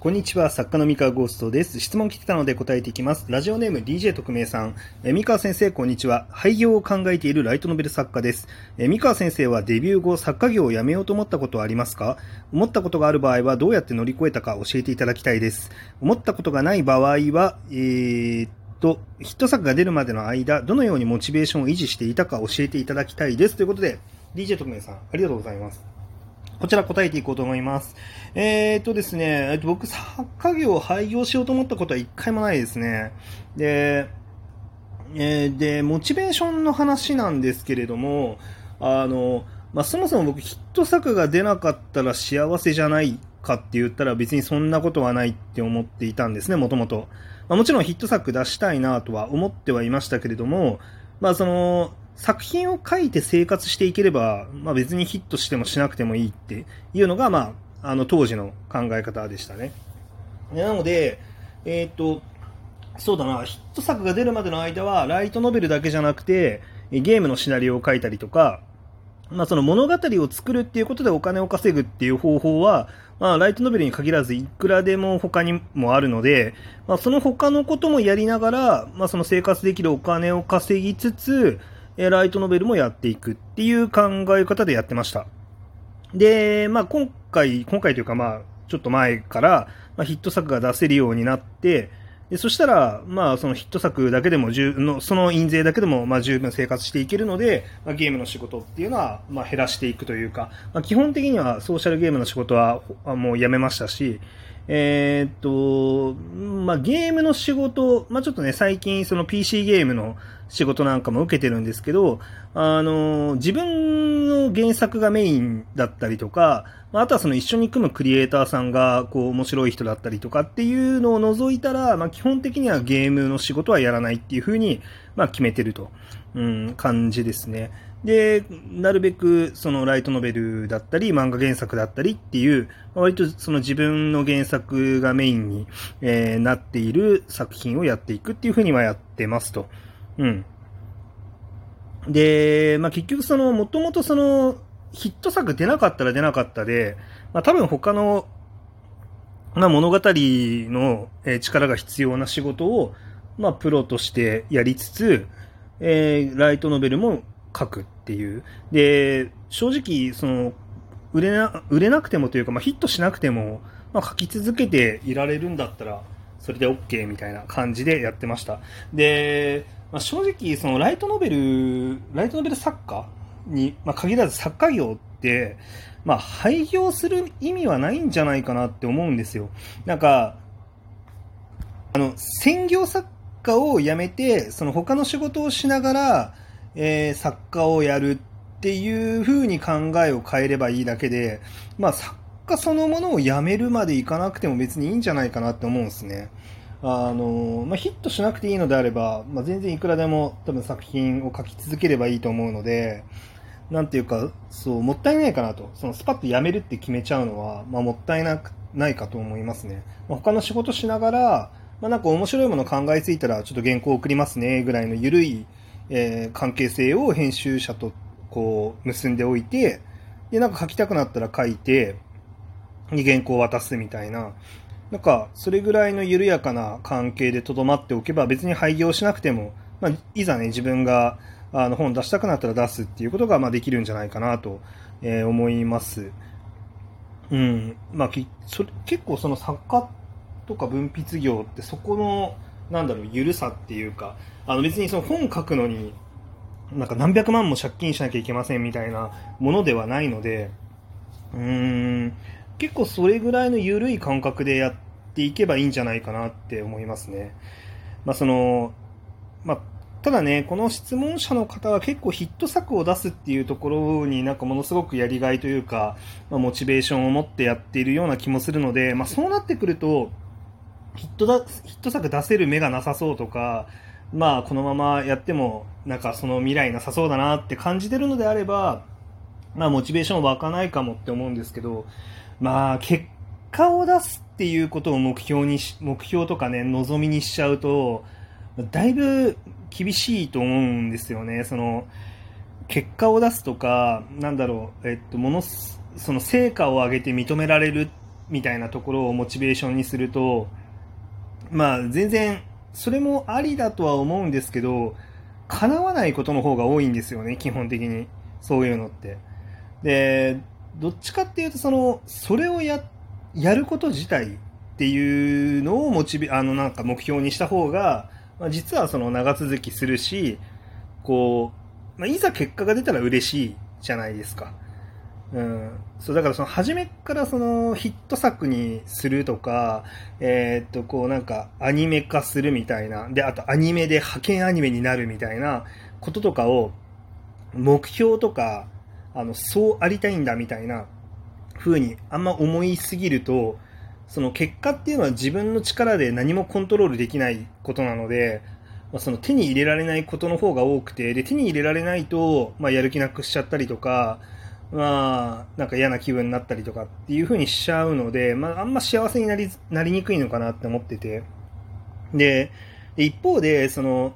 こんにちは、作家の三河ゴーストです。質問来てたので答えていきます。ラジオネーム DJ 特命さん。え三河先生、こんにちは。廃業を考えているライトノベル作家です。え三河先生はデビュー後、作家業を辞めようと思ったことはありますか？思ったことがある場合はどうやって乗り越えたか教えていただきたいです。思ったことがない場合は、えー、と、ヒット作が出るまでの間、どのようにモチベーションを維持していたか教えていただきたいです。ということで、DJ 特命さん、ありがとうございます。こちら答えていこうと思います。えー、っとですね、えっと、僕、作家業を廃業しようと思ったことは一回もないですね。で、えー、で、モチベーションの話なんですけれども、あの、まあ、そもそも僕ヒット作が出なかったら幸せじゃないかって言ったら別にそんなことはないって思っていたんですね、もともと。まあ、もちろんヒット作出したいなとは思ってはいましたけれども、まあその、作品を書いて生活していければ、まあ、別にヒットしてもしなくてもいいっていうのが、まあ、あの当時の考え方でしたね。なので、えっ、と、そうだな、ヒット作が出るまでの間は、ライトノベルだけじゃなくて、ゲームのシナリオを書いたりとか、まあ、その物語を作るっていうことでお金を稼ぐっていう方法は、まあ、ライトノベルに限らずいくらでも他にもあるので、まあ、その他のこともやりながら、まあ、その生活できるお金を稼ぎつつ、えライトノベルもやっていくっていう考え方でやってました。で、まあ今回、今回というかまあちょっと前から、まあ、ヒット作が出せるようになって、でそしたら、まあそのヒット作だけでもの、その印税だけでもまあ十分生活していけるので、まあ、ゲームの仕事っていうのはまあ減らしていくというか、まあ、基本的にはソーシャルゲームの仕事はもうやめましたし、えー、っと、まあ、ゲームの仕事、まあ、ちょっとね、最近その PC ゲームの仕事なんかも受けてるんですけど、あの、自分の原作がメインだったりとか、あとはその一緒に組むクリエイターさんが、こう、面白い人だったりとかっていうのを除いたら、まあ、基本的にはゲームの仕事はやらないっていうふうに、まあ、決めてると、うん、感じですね。で、なるべくそのライトノベルだったり、漫画原作だったりっていう、割とその自分の原作がメインに、えー、なっている作品をやっていくっていうふうにはやってますと。うん。で、まあ、結局その、もともとその、ヒット作出なかったら出なかったで、まあ、多分他の、まあ、物語の力が必要な仕事を、まあ、プロとしてやりつつ、えー、ライトノベルも書くっていう。で、正直、その、売れな、売れなくてもというか、まあ、ヒットしなくても、まあ、書き続けていられるんだったら、それで OK みたいな感じでやってました。で、まあ、正直、そのライトノベル、ライトノベル作家に、まあ、限らず作家業って、まあ、廃業する意味はないんじゃないかなって思うんですよ。なんか、あの、専業作家を辞めて、その他の仕事をしながら、えー、作家をやるっていう風に考えを変えればいいだけで、まあ、作家そのものをやめるまでいかなくても別にいいんじゃないかなって思うんですね。あの、まあ、ヒットしなくていいのであれば、まあ、全然いくらでも多分作品を書き続ければいいと思うので、なんていうか、そう、もったいないかなと。そのスパッとやめるって決めちゃうのは、まあ、もったいなくないかと思いますね。まあ、他の仕事しながら、まあ、なんか面白いもの考えついたら、ちょっと原稿送りますね、ぐらいの緩いえー、関係性を編集者とこう結んでおいて、で、なんか書きたくなったら書いて、に原稿を渡すみたいな、なんか、それぐらいの緩やかな関係で留まっておけば、別に廃業しなくても、まあ、いざね、自分が、あの、本出したくなったら出すっていうことが、まあ、できるんじゃないかなと、え、思います。うん。まあ、それ結構その作家とか文筆業ってそこの、なんだろう、ゆるさっていうか、あの別にその本書くのに、なんか何百万も借金しなきゃいけませんみたいなものではないので、うーん、結構それぐらいの緩い感覚でやっていけばいいんじゃないかなって思いますね。まあその、まあ、ただね、この質問者の方は結構ヒット作を出すっていうところになんかものすごくやりがいというか、まあ、モチベーションを持ってやっているような気もするので、まそうなってくると、ヒットだ、ヒット作出せる目がなさそうとか、まあ、このままやっても、なんかその未来なさそうだなって感じてるのであれば、まあ、モチベーション湧かないかもって思うんですけど、まあ、結果を出すっていうことを目標にし、目標とかね、望みにしちゃうと、だいぶ厳しいと思うんですよね。その、結果を出すとか、なんだろう、えっと、もの、その成果を上げて認められるみたいなところをモチベーションにすると、まあ全然、それもありだとは思うんですけど、叶わないことの方が多いんですよね、基本的に。そういうのって。で、どっちかっていうと、その、それをや、やること自体っていうのをモチベ、あの、なんか目標にした方が、まあ、実はその長続きするし、こう、まあ、いざ結果が出たら嬉しいじゃないですか。うん。そう、だからその初めからそのヒット作にするとか、えー、っと、こうなんかアニメ化するみたいな、で、あとアニメで派遣アニメになるみたいなこととかを、目標とか、あの、そうありたいんだみたいな風にあんま思いすぎると、その結果っていうのは自分の力で何もコントロールできないことなので、まあ、その手に入れられないことの方が多くて、で、手に入れられないと、まあ、やる気なくしちゃったりとか、まあ、なんか嫌な気分になったりとかっていう風にしちゃうので、まあ、あんま幸せになり、なりにくいのかなって思ってて。で、一方で、その、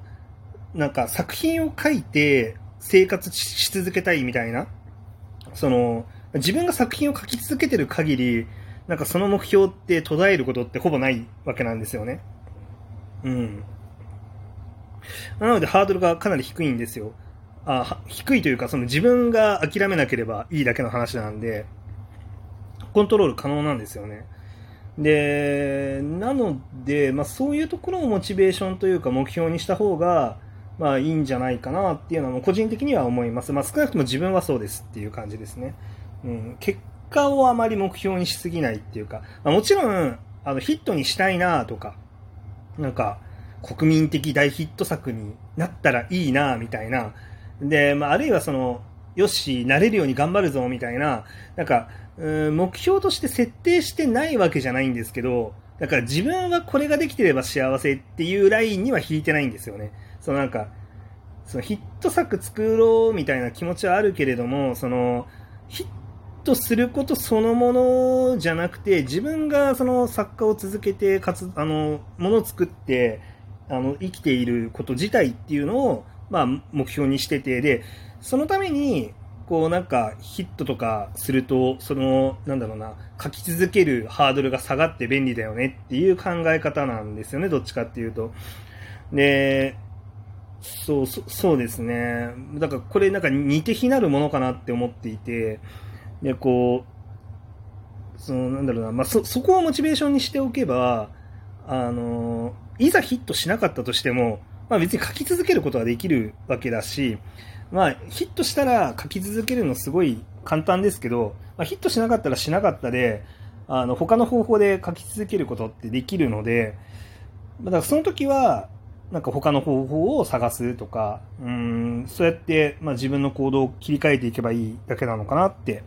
なんか作品を書いて生活し続けたいみたいな、その、自分が作品を書き続けてる限り、なんかその目標って途絶えることってほぼないわけなんですよね。うん。なのでハードルがかなり低いんですよ。あ低いというか、その自分が諦めなければいいだけの話なんで、コントロール可能なんですよね。で、なので、まあ、そういうところをモチベーションというか目標にした方が、まあいいんじゃないかなっていうのは個人的には思います。まあ少なくとも自分はそうですっていう感じですね。うん、結果をあまり目標にしすぎないっていうか、まあ、もちろん、あのヒットにしたいなとか、なんか国民的大ヒット作になったらいいなみたいな、で、まあ、あるいはその、よし、なれるように頑張るぞ、みたいな、なんか、うん目標として設定してないわけじゃないんですけど、だから自分はこれができてれば幸せっていうラインには引いてないんですよね。そのなんか、そのヒット作作ろうみたいな気持ちはあるけれども、その、ヒットすることそのものじゃなくて、自分がその作家を続けて、かつ、あの、ものを作って、あの、生きていること自体っていうのを、まあ、目標にしてて、で、そのために、こうなんかヒットとかすると、その、なんだろうな、書き続けるハードルが下がって便利だよねっていう考え方なんですよね、どっちかっていうと。で、そう、そそうですね。だからこれなんか似て非なるものかなって思っていて、で、こう、その、なんだろうな、まあ、そ、そこをモチベーションにしておけば、あの、いざヒットしなかったとしても、まあ別に書き続けることができるわけだし、まあヒットしたら書き続けるのすごい簡単ですけど、まあ、ヒットしなかったらしなかったで、あの他の方法で書き続けることってできるので、だからその時は、なんか他の方法を探すとか、うん、そうやって、まあ、自分の行動を切り替えていけばいいだけなのかなって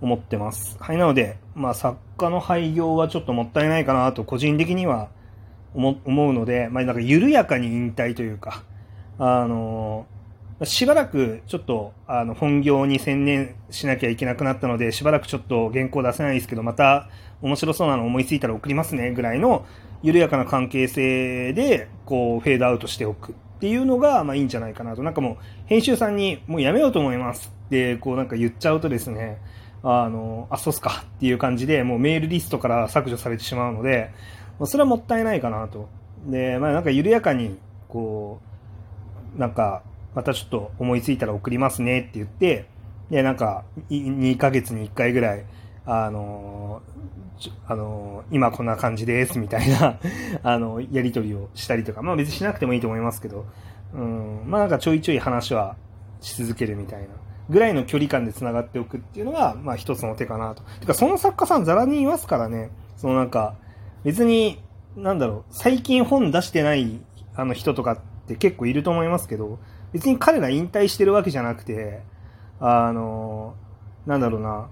思ってます。はい、なので、まあ、作家の廃業はちょっともったいないかなと個人的には思うので、まあ、なんか緩やかに引退というか、あのしばらくちょっとあの本業に専念しなきゃいけなくなったので、しばらくちょっと原稿出せないですけど、また面白そうなの思いついたら送りますねぐらいの緩やかな関係性でこうフェードアウトしておくっていうのがまあいいんじゃないかなと。なんかもう編集さんにもうやめようと思いますってこうなんか言っちゃうとですね、あの、あ、そうっすかっていう感じでもうメールリストから削除されてしまうので、それはもったいないかなと。で、まあなんか緩やかに、こう、なんか、またちょっと思いついたら送りますねって言って、で、なんか、2ヶ月に1回ぐらい、あのあの今こんな感じですみたいな あの、やりとりをしたりとか、まあ別にしなくてもいいと思いますけど、うん、まあなんかちょいちょい話はし続けるみたいな、ぐらいの距離感で繋がっておくっていうのが、まあ一つの手かなと。てか、その作家さんザラにいますからね、そのなんか、別に、なんだろう、最近本出してないあの人とかって結構いると思いますけど、別に彼が引退してるわけじゃなくて、あの、なんだろうな、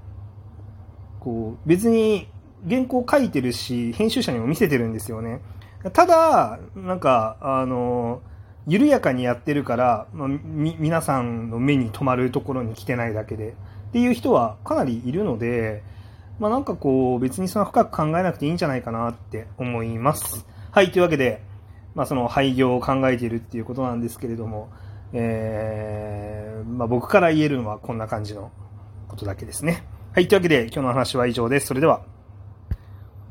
こう、別に原稿書いてるし、編集者にも見せてるんですよね。ただ、なんか、あの、緩やかにやってるから、まあ、皆さんの目に留まるところに来てないだけで、っていう人はかなりいるので、まあなんかこう、別にその深く考えなくていいんじゃないかなって思います。はい、というわけで、まあその廃業を考えているっていうことなんですけれども、えー、まあ僕から言えるのはこんな感じのことだけですね。はい、というわけで今日の話は以上です。それでは。